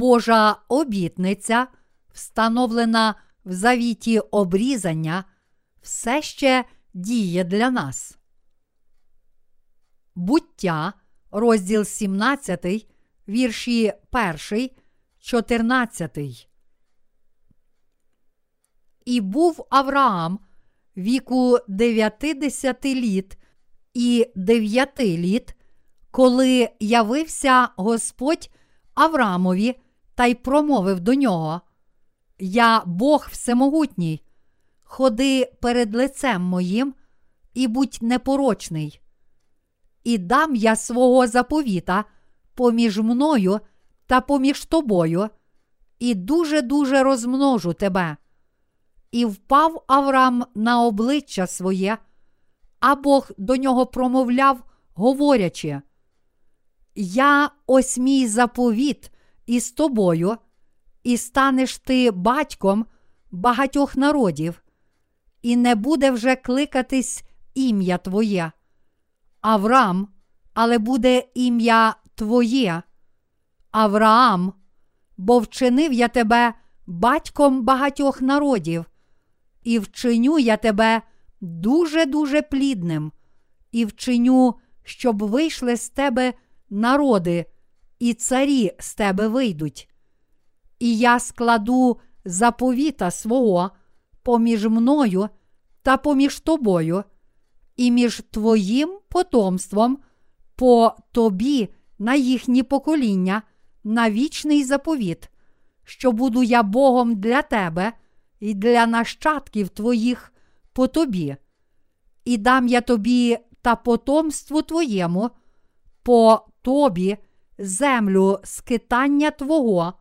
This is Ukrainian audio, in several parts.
Божа обітниця, встановлена в завіті обрізання, все ще діє для нас. Буття, розділ 17, вірші 1, 14. І був Авраам віку 90 літ і 9 літ, коли явився Господь Авраамові та й промовив до нього: Я Бог Всемогутній, ходи перед лицем моїм і будь непорочний. І дам я свого заповіта поміж мною та поміж тобою, і дуже-дуже розмножу тебе. І впав Авраам на обличчя своє, а Бог до нього промовляв, говорячи: Я ось мій заповіт із тобою, і станеш ти батьком багатьох народів, і не буде вже кликатись ім'я Твоє. Авраам, але буде ім'я Твоє, Авраам, бо вчинив я тебе батьком багатьох народів, і вчиню я тебе дуже-дуже плідним, і вчиню, щоб вийшли з тебе народи, і царі з тебе вийдуть. І я складу заповіта свого поміж мною та поміж тобою, і між твоїм потомством по тобі на їхні покоління, на вічний заповіт, що буду я Богом для тебе і для нащадків твоїх по тобі, і дам я тобі та потомству твоєму, по тобі землю скитання Твого,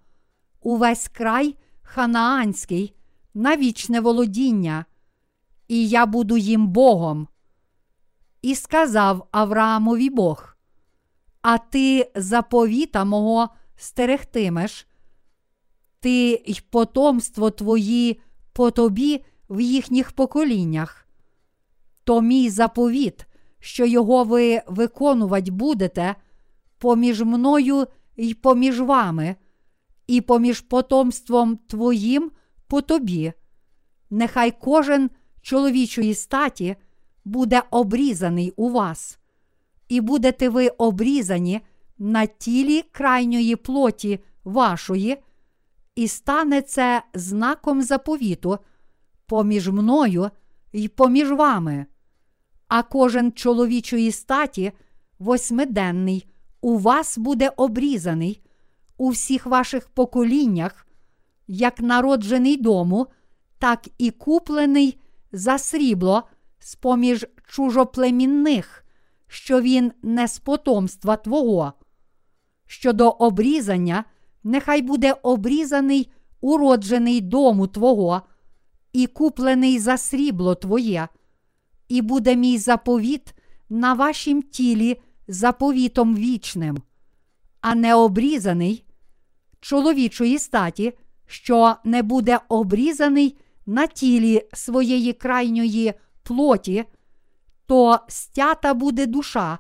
увесь край ханаанський, на вічне володіння, і я буду їм Богом. І сказав Авраамові Бог: А ти заповіта мого стерегтимеш, ти й потомство твої по тобі в їхніх поколіннях. То мій заповіт, що його ви виконувати будете поміж мною й поміж вами, і поміж потомством твоїм по тобі. Нехай кожен чоловічої статі буде обрізаний у вас, і будете ви обрізані на тілі крайньої плоті вашої, і стане це знаком заповіту поміж мною й поміж вами. А кожен чоловічої статі восьмиденний у вас буде обрізаний у всіх ваших поколіннях, як народжений дому, так і куплений за срібло з поміж чужоплемінних, що він не з потомства Твого. Щодо обрізання, нехай буде обрізаний уроджений дому Твого, і куплений за срібло Твоє, і буде мій заповіт на вашім тілі заповітом вічним, а не обрізаний чоловічої статі, що не буде обрізаний на тілі своєї крайньої плоті, то стята буде душа,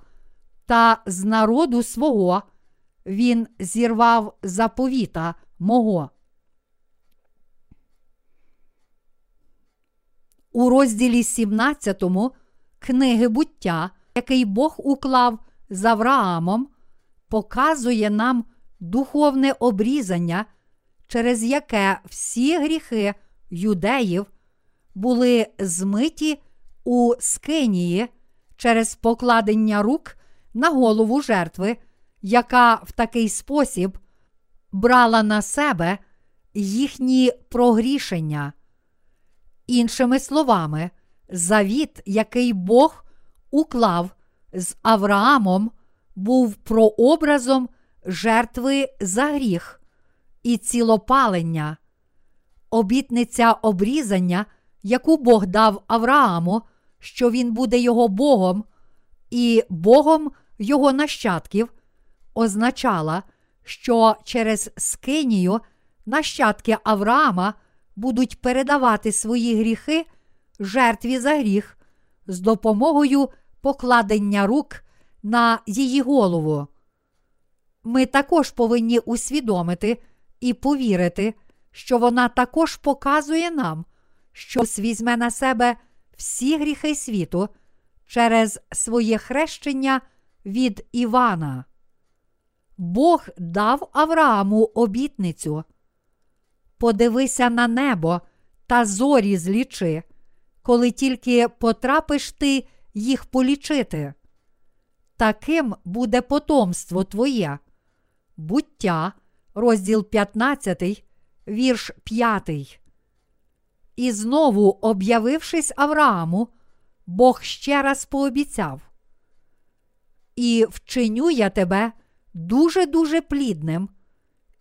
та з народу свого він зірвав заповіта мого. У розділі 17 книги буття, який Бог уклав з Авраамом, показує нам духовне обрізання, через яке всі гріхи юдеїв були змиті у скинії через покладення рук на голову жертви, яка в такий спосіб брала на себе їхні прогрішення. Іншими словами, завіт, який Бог уклав з Авраамом, був прообразом жертви за гріх і цілопалення, обітниця обрізання, яку Бог дав Аврааму, що він буде його Богом, і Богом його нащадків, означала, що через Скинію нащадки Авраама будуть передавати свої гріхи жертві за гріх з допомогою покладення рук на її голову. Ми також повинні усвідомити і повірити, що вона також показує нам, що візьме на себе всі гріхи світу через своє хрещення від Івана. Бог дав Аврааму обітницю. Подивися на небо та зорі злічи, коли тільки потрапиш ти їх полічити. Таким буде потомство твоє. Буття, розділ 15, вірш 5. І знову, об'явившись Аврааму, Бог ще раз пообіцяв. І вчиню я тебе дуже дуже плідним,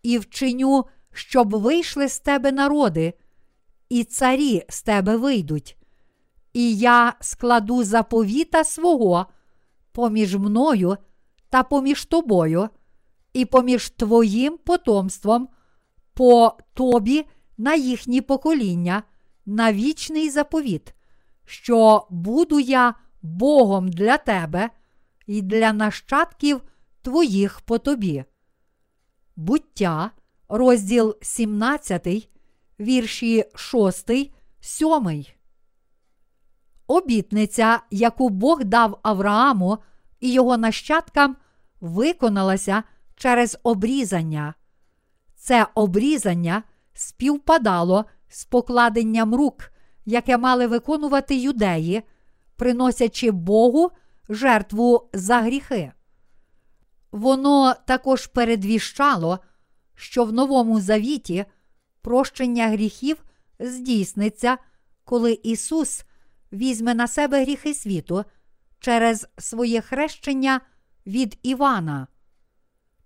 і вчиню, щоб вийшли з тебе народи, і царі з тебе вийдуть, і я складу заповіта свого поміж мною та поміж тобою, і поміж твоїм потомством по тобі на їхні покоління, на вічний заповіт, що буду я Богом для тебе і для нащадків твоїх по тобі. Буття, розділ 17, вірші 6, 7. Обітниця, яку Бог дав Аврааму і його нащадкам, виконалася через обрізання. Це обрізання співпадало з покладенням рук, яке мали виконувати юдеї, приносячи Богу жертву за гріхи. Воно також передвіщало, що в Новому Завіті прощення гріхів здійсниться, коли Ісус візьме на себе гріхи світу через своє хрещення від Івана.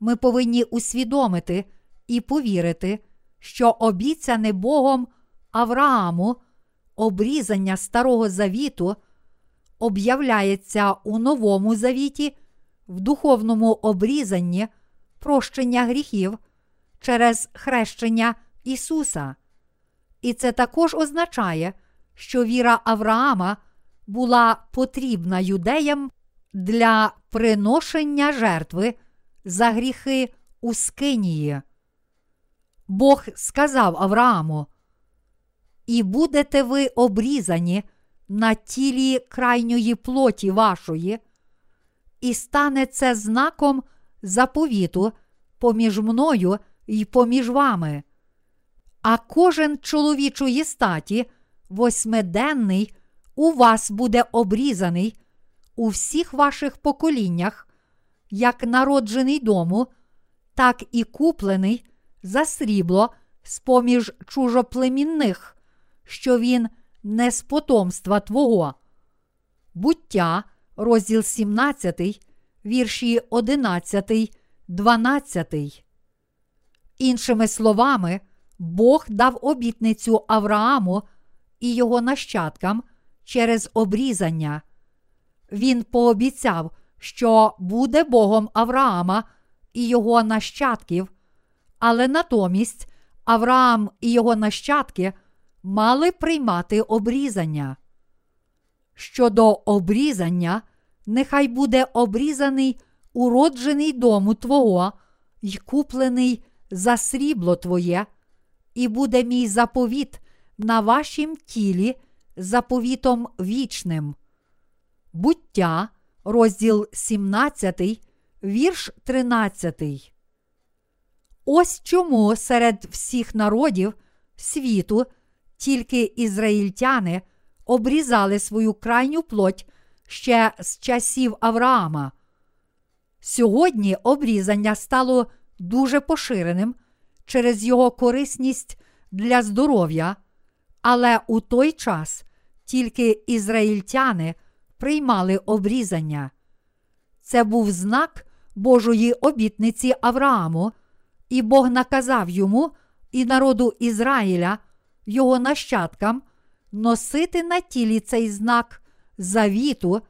Ми повинні усвідомити і повірити, що обіцяне Богом Аврааму обрізання Старого Завіту об'являється у Новому Завіті в духовному обрізанні прощення гріхів через хрещення Ісуса. І це також означає, що віра Авраама була потрібна юдеям для приношення жертви за гріхи у Скинії. Бог сказав Аврааму: І будете ви обрізані на тілі крайньої плоті вашої, і стане це знаком заповіту поміж мною і поміж вами. А кожен чоловічої статі, восьмиденний, у вас буде обрізаний у всіх ваших поколіннях, як народжений дому, так і куплений за срібло з поміж чужоплемінних, що він не з потомства Твого. Буття, розділ 17, вірші 11, 12. Іншими словами, Бог дав обітницю Аврааму і його нащадкам через обрізання. Він пообіцяв, що буде Богом Авраама і його нащадків, але натомість Авраам і його нащадки мали приймати обрізання. Щодо обрізання, нехай буде обрізаний уроджений дому Твого й куплений за срібло Твоє, і буде мій заповіт на вашім тілі заповітом вічним. Буття, розділ 17, вірш 13. Ось чому серед всіх народів світу тільки ізраїльтяни обрізали свою крайню плоть ще з часів Авраама. Сьогодні обрізання стало дуже поширеним через його корисність для здоров'я, але у той час тільки ізраїльтяни приймали обрізання. Це був знак Божої обітниці Аврааму, і Бог наказав йому і народу Ізраїля, його нащадкам, носити на тілі цей знак завіту,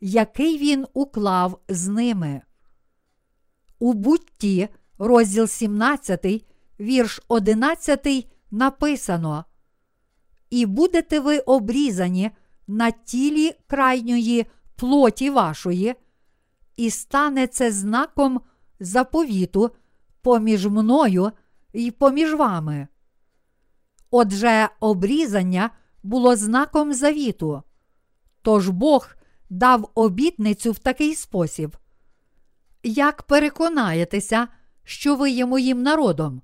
який він уклав з ними. У бутті, розділ 17, вірш 11, написано: І будете ви обрізані на тілі крайньої плоті вашої, і стане це знаком заповіту поміж мною й поміж вами. Отже, обрізання було знаком завіту. Тож Бог дав обітницю в такий спосіб. Як переконаєтеся, що ви є моїм народом?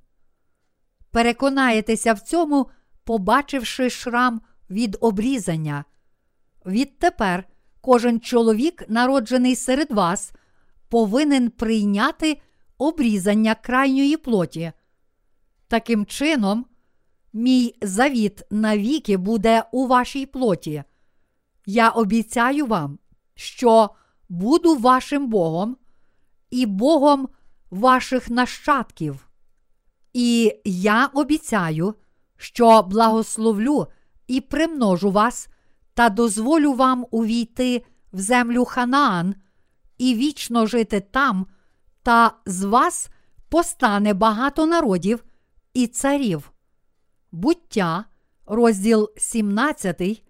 Переконаєтеся в цьому, побачивши шрам від обрізання. Відтепер кожен чоловік, народжений серед вас, повинен прийняти обрізання крайньої плоті. Таким чином, мій завіт навіки буде у вашій плоті. Я обіцяю вам, що буду вашим Богом і Богом ваших нащадків. І я обіцяю, що благословлю і примножу вас та дозволю вам увійти в землю Ханаан і вічно жити там, та з вас постане багато народів і царів. Буття, розділ 17,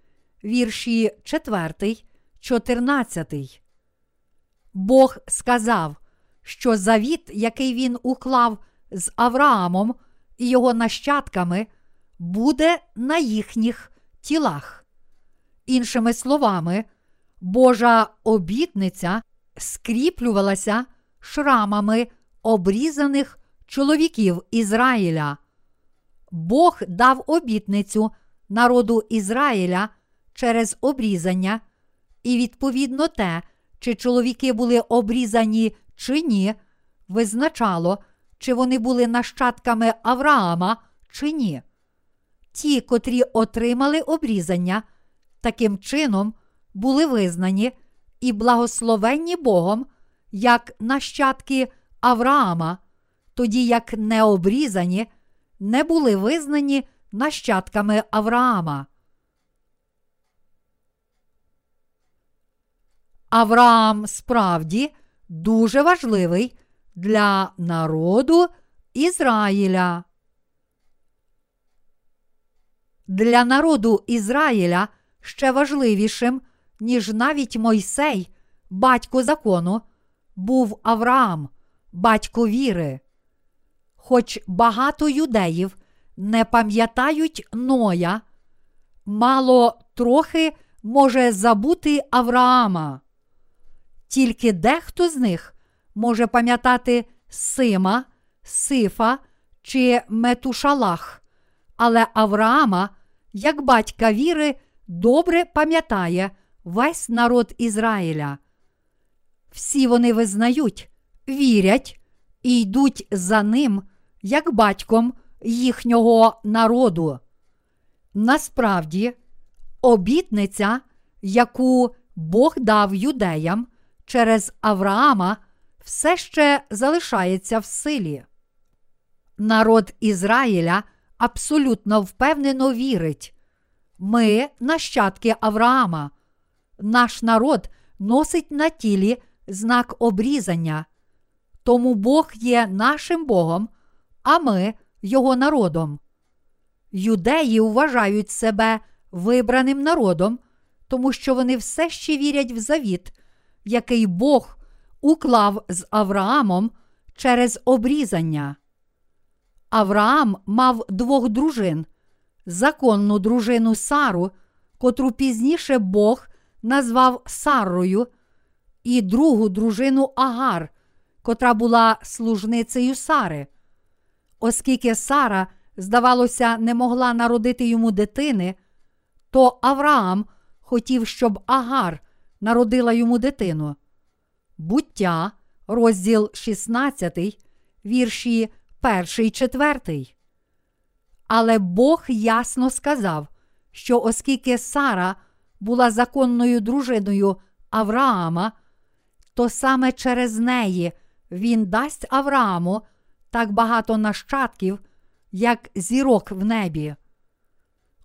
вірші 4, 14. Бог сказав, що завіт, який він уклав з Авраамом і його нащадками, буде на їхніх тілах. Іншими словами, Божа обітниця скріплювалася шрамами обрізаних чоловіків Ізраїля. Бог дав обітницю народу Ізраїля через обрізання, і відповідно те, чи чоловіки були обрізані чи ні, визначало, чи вони були нащадками Авраама чи ні. Ті, котрі отримали обрізання, таким чином були визнані і благословенні Богом як нащадки Авраама, тоді як необрізані не були визнані нащадками Авраама. Авраам справді дуже важливий для народу Ізраїля. Для народу Ізраїля ще важливішим, ніж навіть Мойсей, батько закону, був Авраам, батько віри. Хоч багато юдеїв не пам'ятають Ноя, мало трохи може забути Авраама. Тільки дехто з них може пам'ятати Сима, Сифа чи Метушалах, але Авраама, як батька віри, добре пам'ятає весь народ Ізраїля. Всі вони визнають, вірять і йдуть за ним, як батьком їхнього народу. Насправді, обітниця, яку Бог дав юдеям через Авраама, все ще залишається в силі. Народ Ізраїля абсолютно впевнено вірить. Ми нащадки Авраама. Наш народ носить на тілі знак обрізання. Тому Бог є нашим Богом, а ми його народом. Юдеї вважають себе вибраним народом, тому що вони все ще вірять в завіт, який Бог уклав з Авраамом через обрізання. Авраам мав двох дружин, законну дружину Сару, котру пізніше Бог назвав Саррою, і другу дружину Агар, котра була служницею Сари. Оскільки Сара, здавалося, не могла народити йому дитини, то Авраам хотів, щоб Агар народила йому дитину. Буття, розділ 16, вірші 1, 4. Але Бог ясно сказав, що оскільки Сара була законною дружиною Авраама, то саме через неї він дасть Аврааму так багато нащадків, як зірок в небі.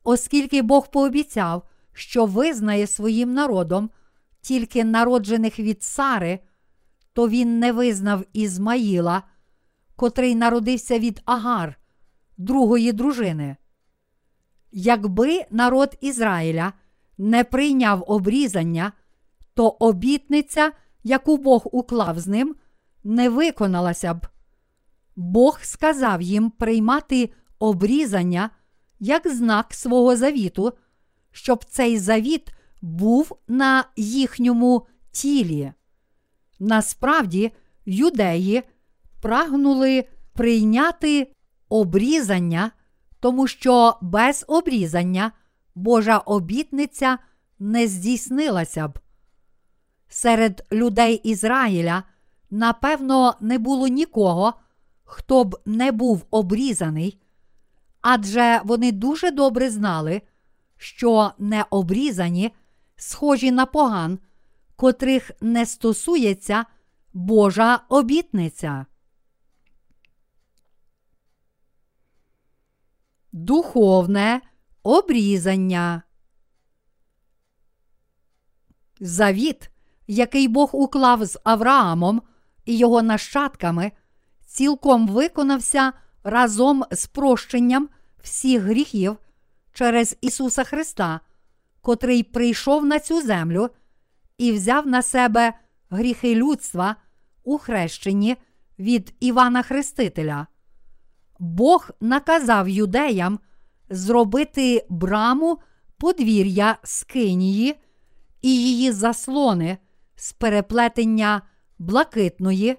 Оскільки Бог пообіцяв, що визнає своїм народом тільки народжених від Сари, то він не визнав Ізмаїла, котрий народився від Агар, другої дружини. Якби народ Ізраїля не прийняв обрізання, то обітниця, яку Бог уклав з ним, не виконалася б. Бог сказав їм приймати обрізання як знак свого завіту, щоб цей завіт був на їхньому тілі. Насправді, юдеї прагнули прийняти обрізання, тому що без обрізання Божа обітниця не здійснилася б. Серед людей Ізраїля, напевно, не було нікого, хто б не був обрізаний, адже вони дуже добре знали, що необрізані схожі на поган, котрих не стосується Божа обітниця. Духовне обрізання. Завіт, який Бог уклав з Авраамом і його нащадками, цілком виконався разом з прощенням всіх гріхів через Ісуса Христа, котрий прийшов на цю землю і взяв на себе гріхи людства у хрещенні від Івана Хрестителя. Бог наказав юдеям зробити браму подвір'я Скинії і її заслони з переплетення блакитної,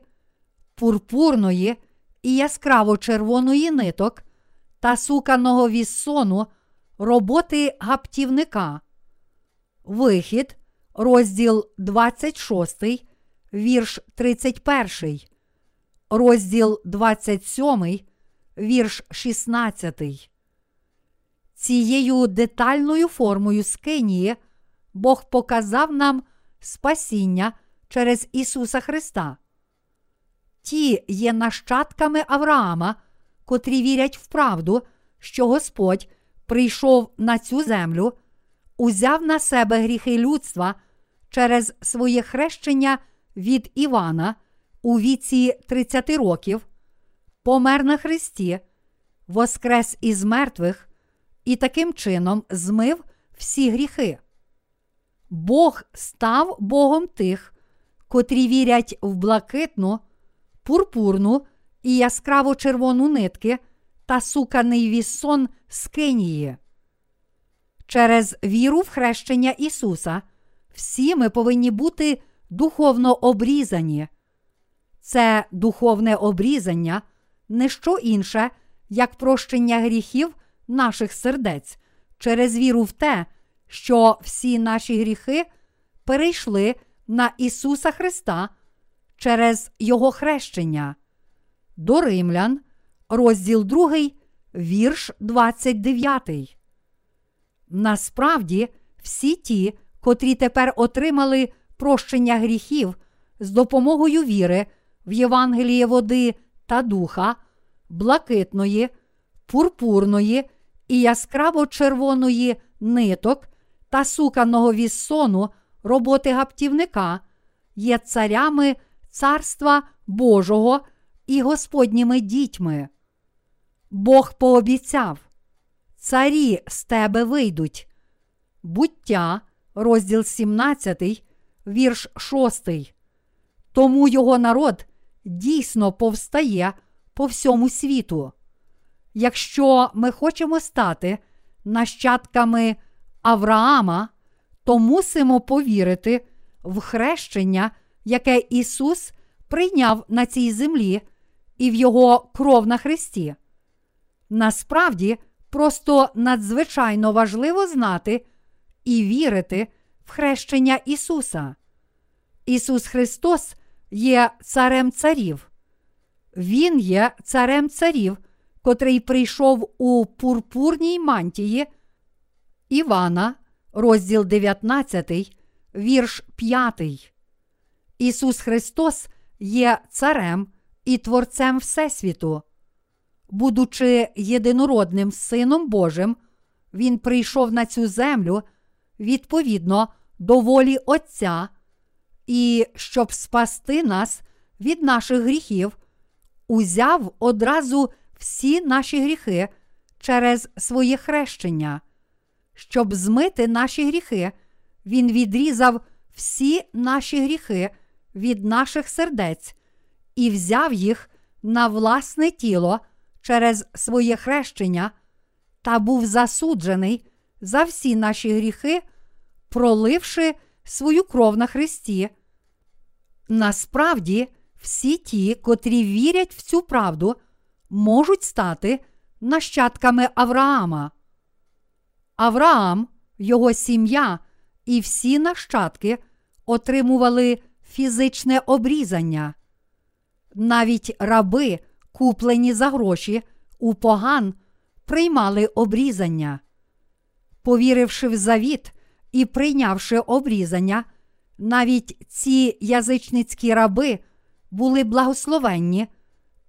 пурпурної і яскраво червоної ниток та суканого віссону роботи гаптівника. Вихід, розділ 26, вірш 31, розділ 27, вірш 16. Цією детальною формою скинії Бог показав нам спасіння через Ісуса Христа. Ті є нащадками Авраама, котрі вірять в правду, що Господь прийшов на цю землю, узяв на себе гріхи людства через своє хрещення від Івана у віці 30 років, помер на Христі, воскрес із мертвих і таким чином змив всі гріхи. Бог став Богом тих, котрі вірять в блакитну, пурпурну і яскраво червону нитки та суканий вісон з Кинії. Через віру в хрещення Ісуса всі ми повинні бути духовно обрізані. Це духовне обрізання не що інше, як прощення гріхів наших сердець через віру в те, що всі наші гріхи перейшли на Ісуса Христа через Його хрещення. До Римлян, розділ 2, вірш 29. Насправді, всі ті, котрі тепер отримали прощення гріхів з допомогою віри в Євангеліє води та духа, блакитної, пурпурної і яскраво червоної ниток та суканого віссону роботи гаптівника є царями Царства Божого і Господніми дітьми. Бог пообіцяв, царі з тебе вийдуть. Буття, розділ 17, вірш 6. Тому його народ дійсно повстає по всьому світу. Якщо ми хочемо стати нащадками Авраама, то мусимо повірити в хрещення, яке Ісус прийняв на цій землі і в Його кров на Христі. Насправді, просто надзвичайно важливо знати і вірити в хрещення Ісуса. Ісус Христос є Царем Царів. Він є Царем Царів, котрий прийшов у пурпурній мантії Івана, розділ 19, вірш 5. Ісус Христос є Царем і Творцем Всесвіту. Будучи єдинородним Сином Божим, Він прийшов на цю землю відповідно до волі Отця, і щоб спасти нас від наших гріхів, узяв одразу всі наші гріхи через своє хрещення. Щоб змити наші гріхи, Він відрізав всі наші гріхи від наших сердець і взяв їх на власне тіло через своє хрещення та був засуджений за всі наші гріхи, проливши свою кров на Христі. Насправді, всі ті, котрі вірять в цю правду, можуть стати нащадками Авраама. Авраам, його сім'я і всі нащадки отримували фізичне обрізання. Навіть раби, куплені за гроші, у поган, приймали обрізання. Повіривши в завіт і прийнявши обрізання, навіть ці язичницькі раби були благословенні,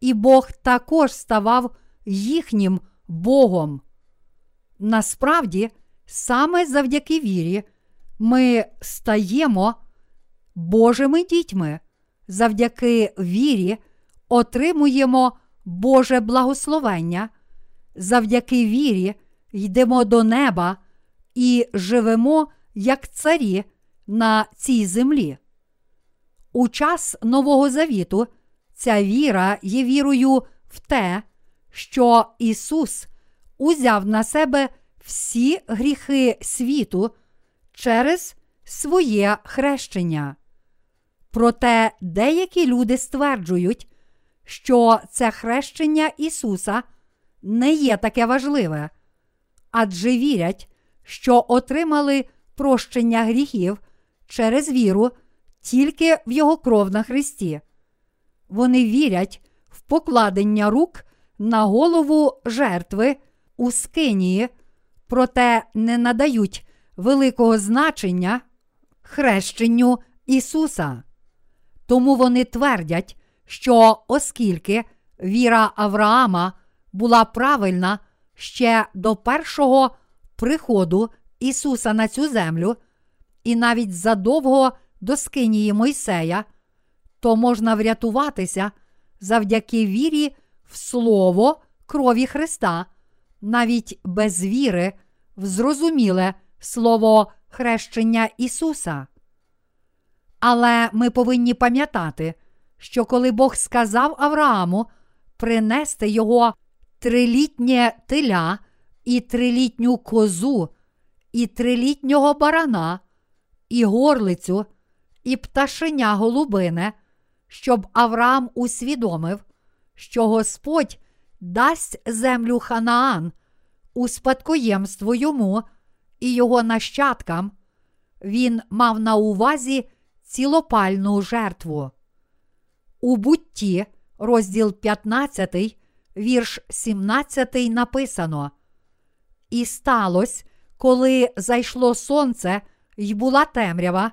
і Бог також ставав їхнім Богом. Насправді, саме завдяки вірі, ми стаємо Божими дітьми, завдяки вірі отримуємо Боже благословення, завдяки вірі йдемо до неба і живемо як царі на цій землі. У час Нового Завіту ця віра є вірою в те, що Ісус узяв на себе всі гріхи світу через своє хрещення. Проте деякі люди стверджують, що це хрещення Ісуса не є таке важливе, адже вірять, що отримали прощення гріхів через віру тільки в Його кров на Христі. Вони вірять в покладення рук на голову жертви у скинії, проте не надають великого значення хрещенню Ісуса. Тому вони твердять, що оскільки віра Авраама була правильна ще до першого приходу Ісуса на цю землю, і навіть задовго до скинії Мойсея, то можна врятуватися завдяки вірі в Слово крові Христа, навіть без віри в зрозуміле Слово хрещення Ісуса. Але ми повинні пам'ятати, що коли Бог сказав Аврааму принести його трилітнє теля і трилітню козу, і трилітнього барана, і горлицю, і пташеня голубине, щоб Авраам усвідомив, що Господь дасть землю Ханаан у спадкоємство йому і його нащадкам, він мав на увазі цілопальну жертву. У бутті, розділ 15, вірш 17 написано. І сталося, коли зайшло сонце й була темрява,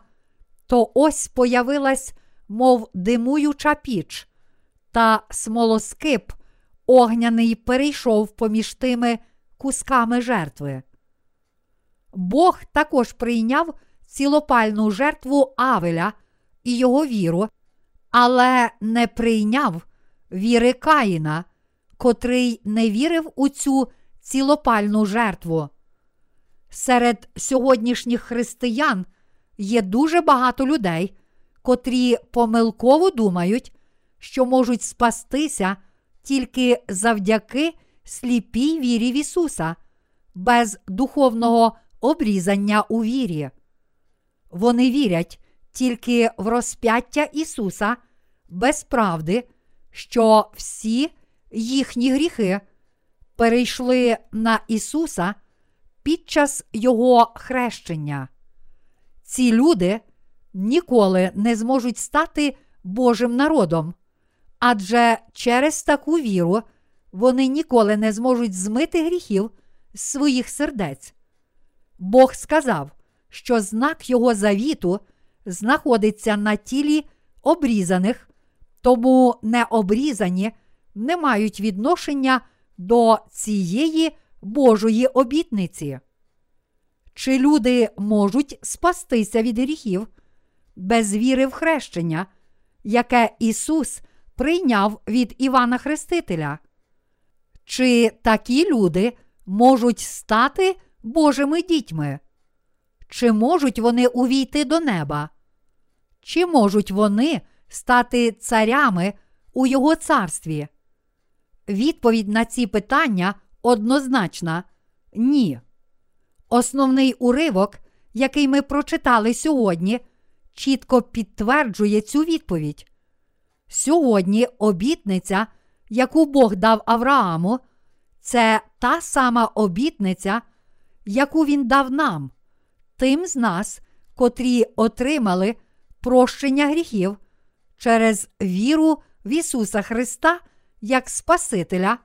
то ось появилась, мов димуюча піч, та смолоскип огняний перейшов поміж тими кусками жертви. Бог також прийняв цілопальну жертву Авеля і його віру, але не прийняв віри Каїна, котрий не вірив у цю цілопальну жертву. Серед сьогоднішніх християн є дуже багато людей, котрі помилково думають, що можуть спастися тільки завдяки сліпій вірі в Ісуса, без духовного обрізання у вірі. Вони вірять тільки в розп'яття Ісуса без правди, що всі їхні гріхи перейшли на Ісуса під час Його хрещення. Ці люди ніколи не зможуть стати Божим народом, адже через таку віру вони ніколи не зможуть змити гріхів з своїх сердець. Бог сказав, що знак Його завіту знаходиться на тілі обрізаних, тому необрізані не мають відношення до цієї Божої обітниці. Чи люди можуть спастися від гріхів без віри в хрещення, яке Ісус прийняв від Івана Хрестителя? Чи такі люди можуть стати Божими дітьми? Чи можуть вони увійти до неба? Чи можуть вони стати царями у Його царстві? Відповідь на ці питання однозначна ні. Основний уривок, який ми прочитали сьогодні, чітко підтверджує цю відповідь. Сьогодні обітниця, яку Бог дав Аврааму, це та сама обітниця, яку він дав нам, тим з нас, котрі отримали прощення гріхів через віру в Ісуса Христа як Спасителя,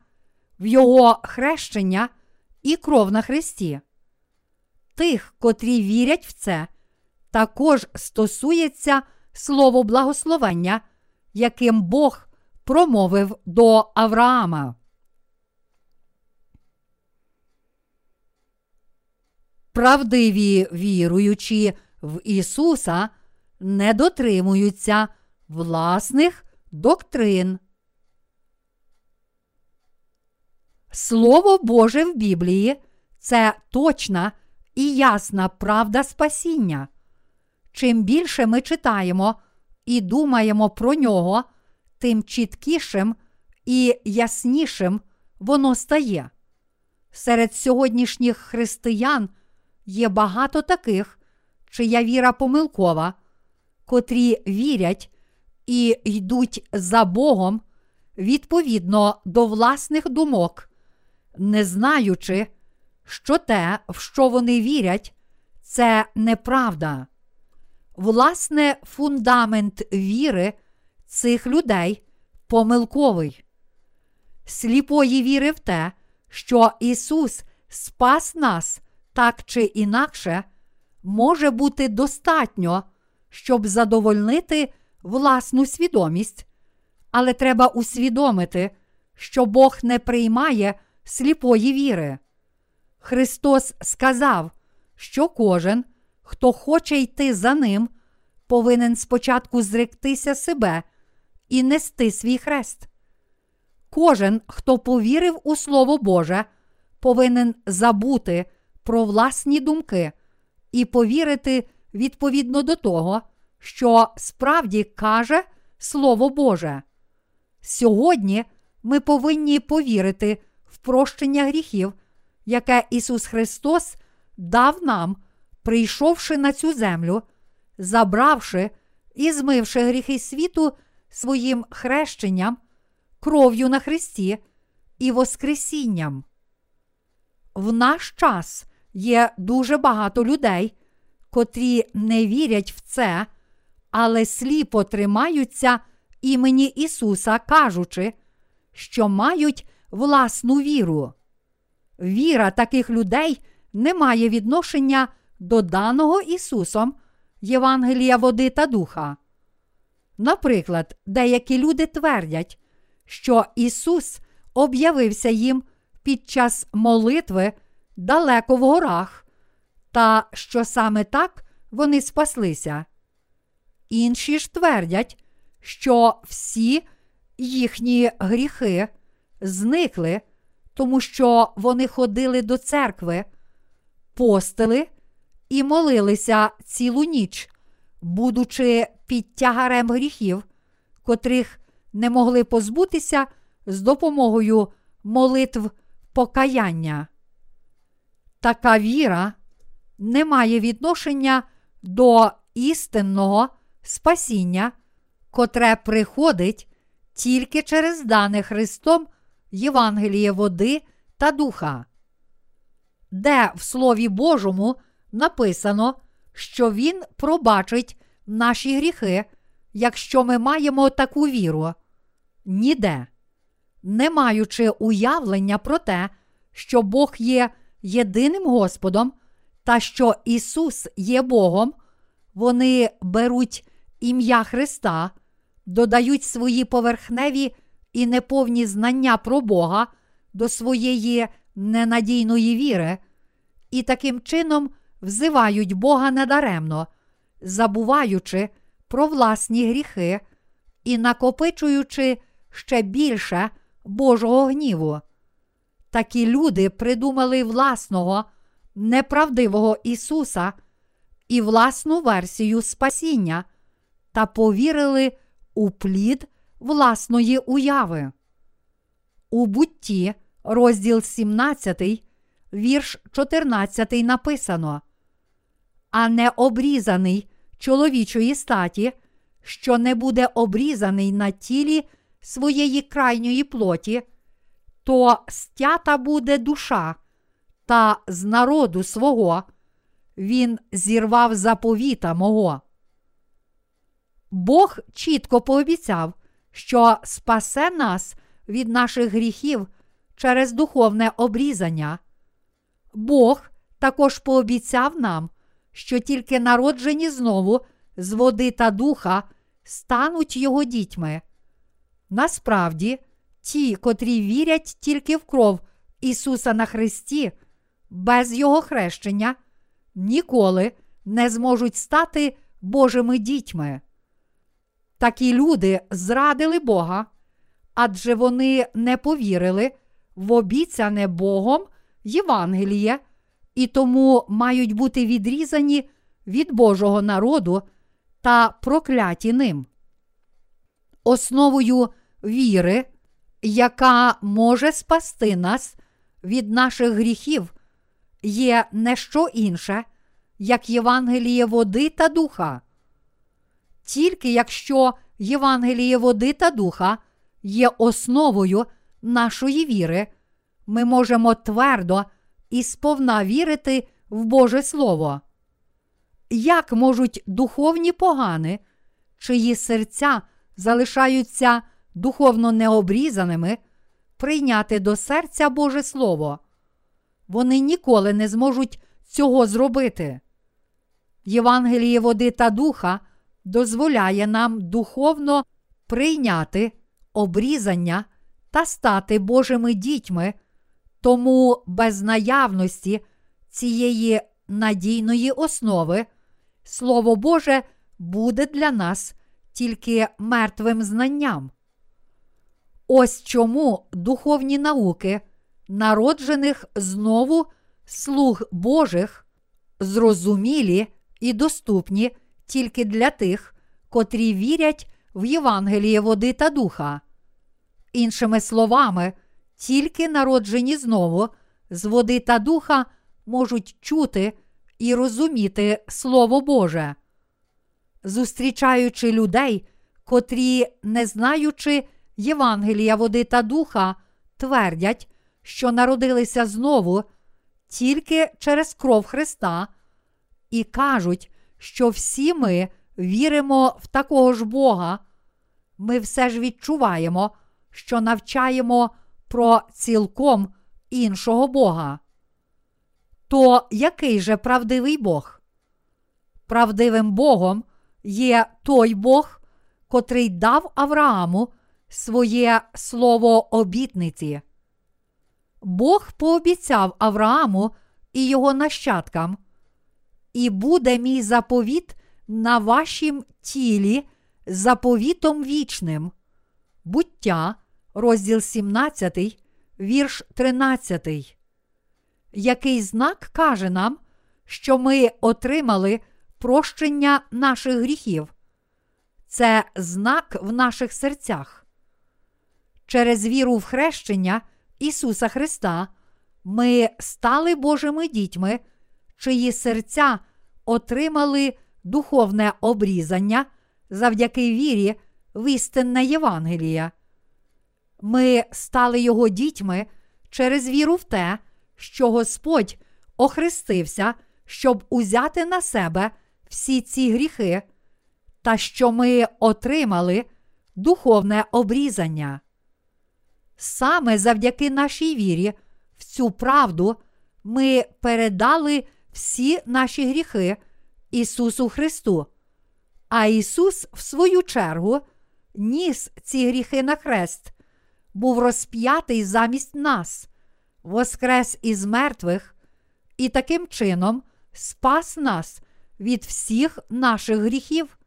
в Його хрещення і кров на Христі. Тих, котрі вірять в це, також стосується слово благословення, яким Бог промовив до Авраама. Правдиві віруючі в Ісуса не дотримуються власних доктрин. Слово Боже в Біблії це точна і ясна правда спасіння. Чим більше ми читаємо і думаємо про нього, тим чіткішим і яснішим воно стає. Серед сьогоднішніх християн є багато таких, чия віра помилкова, котрі вірять і йдуть за Богом відповідно до власних думок, не знаючи, що те, в що вони вірять, це неправда. Власне, фундамент віри цих людей помилковий. Сліпої віри в те, що Ісус спас нас так чи інакше, може бути достатньо, щоб задовольнити власну свідомість, але треба усвідомити, що Бог не приймає сліпої віри. Христос сказав, що кожен, хто хоче йти за ним, повинен спочатку зректися себе і нести свій хрест. Кожен, хто повірив у Слово Боже, повинен забути про власні думки і повірити відповідно до того, що справді каже Слово Боже. Сьогодні ми повинні повірити прощення гріхів, яке Ісус Христос дав нам, прийшовши на цю землю, забравши і змивши гріхи світу своїм хрещенням, кров'ю на Христі і Воскресінням. В наш час є дуже багато людей, котрі не вірять в це, але сліпо тримаються імені Ісуса, кажучи, що мають власну віру. Віра таких людей не має відношення до даного Ісусом Євангелія води та духа. Наприклад, деякі люди твердять, що Ісус об'явився їм під час молитви далеко в горах, та що саме так вони спаслися. Інші ж твердять, що всі їхні гріхи зникли, тому що вони ходили до церкви, постили і молилися цілу ніч, будучи під тягарем гріхів, котрих не могли позбутися з допомогою молитв покаяння. Така віра не має відношення до істинного спасіння, котре приходить тільки через дане Христом Євангеліє води та духа, де в Слові Божому написано, що Він пробачить наші гріхи, якщо ми маємо таку віру. Ніде, не маючи уявлення про те, що Бог є єдиним Господом та що Ісус є Богом, вони беруть ім'я Христа, додають свої поверхневі і неповні знання про Бога до своєї ненадійної віри, і таким чином взивають Бога надаремно, забуваючи про власні гріхи і накопичуючи ще більше Божого гніву. Такі люди придумали власного неправдивого Ісуса і власну версію спасіння та повірили у плід власної уяви. У бутті, розділ 17, вірш 14 написано. А не обрізаний чоловічої статі, що не буде обрізаний на тілі своєї крайньої плоті, то стята буде душа, та з народу свого він зірвав заповіта мого. Бог чітко пообіцяв, що спасе нас від наших гріхів через духовне обрізання. Бог також пообіцяв нам, що тільки народжені знову з води та духа стануть його дітьми. Насправді, ті, котрі вірять тільки в кров Ісуса на Христі, без Його хрещення, ніколи не зможуть стати Божими дітьми. Такі люди зрадили Бога, адже вони не повірили в обіцяне Богом Євангеліє і тому мають бути відрізані від Божого народу та прокляті ним. Основою віри, яка може спасти нас від наших гріхів, є не що інше, як Євангеліє води та духа. Тільки якщо Євангеліє води та духа є основою нашої віри, ми можемо твердо і сповна вірити в Боже Слово. Як можуть духовні погани, чиї серця залишаються духовно необрізаними, прийняти до серця Боже Слово? Вони ніколи не зможуть цього зробити. Євангеліє води та духа дозволяє нам духовно прийняти обрізання та стати Божими дітьми, тому без наявності цієї надійної основи Слово Боже буде для нас тільки мертвим знанням. Ось чому духовні науки, народжених знову слуг Божих, зрозумілі і доступні тільки для тих, котрі вірять в Євангеліє води та духа. Іншими словами, тільки народжені знову з води та духа можуть чути і розуміти Слово Боже. Зустрічаючи людей, котрі, не знаючи Євангелія води та духа, твердять, що народилися знову тільки через кров Христа, і кажуть, що всі ми віримо в такого ж Бога, ми все ж відчуваємо, що навчаємо про цілком іншого Бога. То який же правдивий Бог? Правдивим Богом є той Бог, котрий дав Аврааму своє слово обітниці. Бог пообіцяв Аврааму і його нащадкам, і буде мій заповіт на вашім тілі заповітом вічним. Буття, розділ 17, вірш 13. Який знак каже нам, що ми отримали прощення наших гріхів? Це знак в наших серцях. Через віру в хрещення Ісуса Христа ми стали Божими дітьми, чиї серця отримали духовне обрізання завдяки вірі в істинне Євангелія. Ми стали Його дітьми через віру в те, що Господь охрестився, щоб узяти на себе всі ці гріхи, та що ми отримали духовне обрізання. Саме завдяки нашій вірі в цю правду ми передали всі наші гріхи Ісусу Христу, а Ісус, в свою чергу, ніс ці гріхи на хрест, був розп'ятий замість нас, воскрес із мертвих і таким чином спас нас від всіх наших гріхів.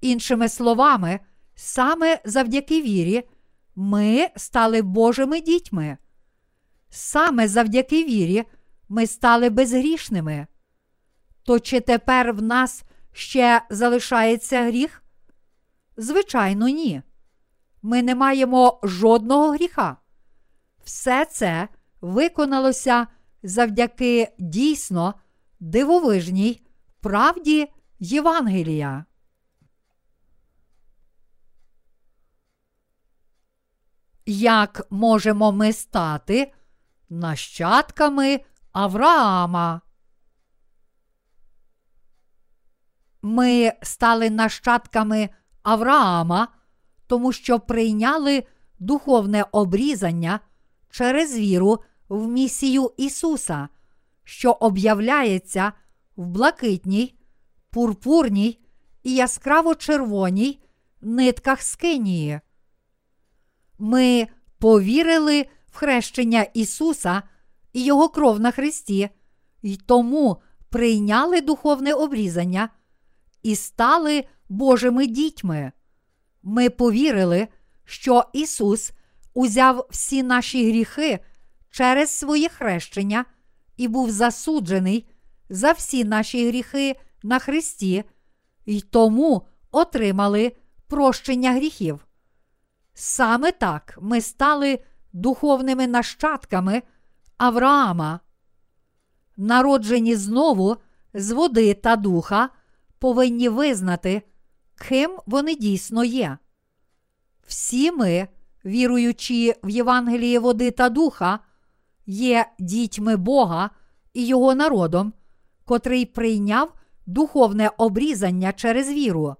Іншими словами, саме завдяки вірі ми стали Божими дітьми. Саме завдяки вірі ми стали безгрішними. То чи тепер в нас ще залишається гріх? Звичайно, ні. Ми не маємо жодного гріха. все це виконалося завдяки дійсно дивовижній правді Євангелія. Як можемо ми стати нащадками Авраама? Ми стали нащадками Авраама, тому що прийняли духовне обрізання через віру в місію Ісуса, що об'являється в блакитній, пурпурній і яскраво червоній нитках скинії. Ми повірили в хрещення Ісуса і Його кров на Христі, і тому прийняли духовне обрізання і стали Божими дітьми. Ми повірили, що Ісус узяв всі наші гріхи через своє хрещення і був засуджений за всі наші гріхи на Христі, і тому отримали прощення гріхів. Саме так ми стали духовними нащадками Авраама. Народжені знову з води та духа, повинні визнати, ким вони дійсно є. Всі ми, віруючи в Євангеліє води та духа, є дітьми Бога і Його народом, котрий прийняв духовне обрізання через віру.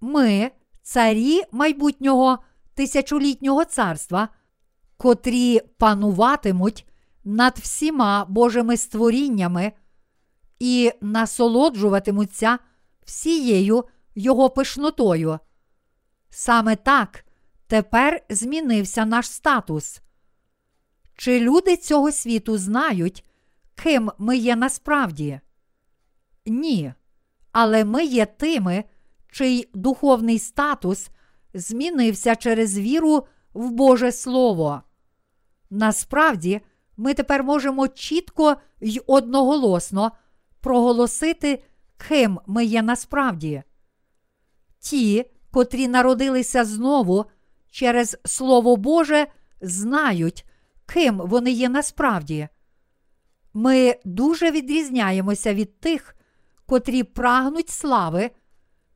Ми, царі майбутнього тисячолітнього царства, котрі пануватимуть над всіма Божими створіннями і насолоджуватимуться всією його пишнотою. Саме так тепер змінився наш статус. Чи люди цього світу знають, ким ми є насправді? Ні. Але ми є тими, чий духовний статус змінився через віру в Боже Слово. Насправді, ми тепер можемо чітко й одноголосно проголосити, ким ми є насправді. Ті, котрі народилися знову через Слово Боже, знають, ким вони є насправді. Ми дуже відрізняємося від тих, котрі прагнуть слави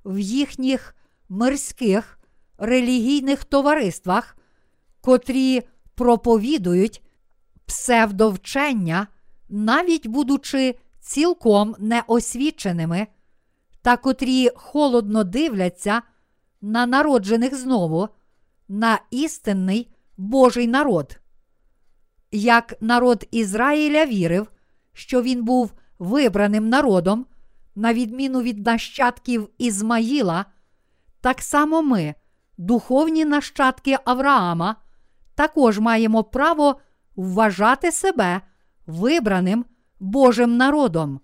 в їхніх мирських релігійних товариствах, котрі проповідують псевдовчення, навіть будучи цілком неосвіченими, та котрі холодно дивляться на народжених знову, на істинний Божий народ. Як народ Ізраїля вірив, що він був вибраним народом, на відміну від нащадків Ізмаїла, так само ми, духовні нащадки Авраама, також маємо право вважати себе вибраним Божим народом.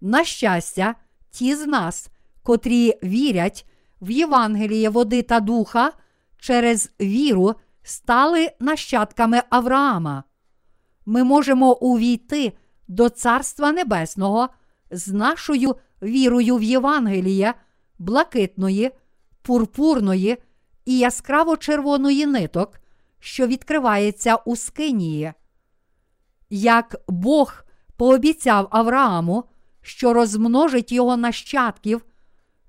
На щастя, ті з нас, котрі вірять в Євангеліє води та духа, через віру стали нащадками Авраама. Ми можемо увійти до Царства Небесного з нашою вірою в Євангеліє, блакитної, пурпурної і яскраво червоної ниток, що відкривається у Скинії. Як Бог пообіцяв Аврааму, що розмножить його нащадків,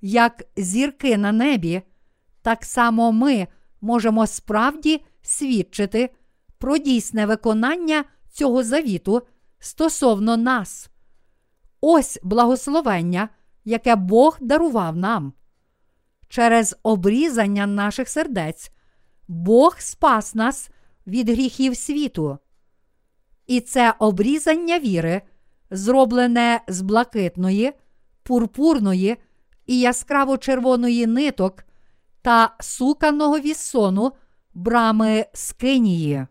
як зірки на небі, так само ми можемо справді свідчити про дійсне виконання цього завіту стосовно нас. Ось благословення, яке Бог дарував нам. Через обрізання наших сердець Бог спас нас від гріхів світу. І це обрізання віри, зроблене з блакитної, пурпурної і яскраво червоної ниток та суканого віссону брами скинії.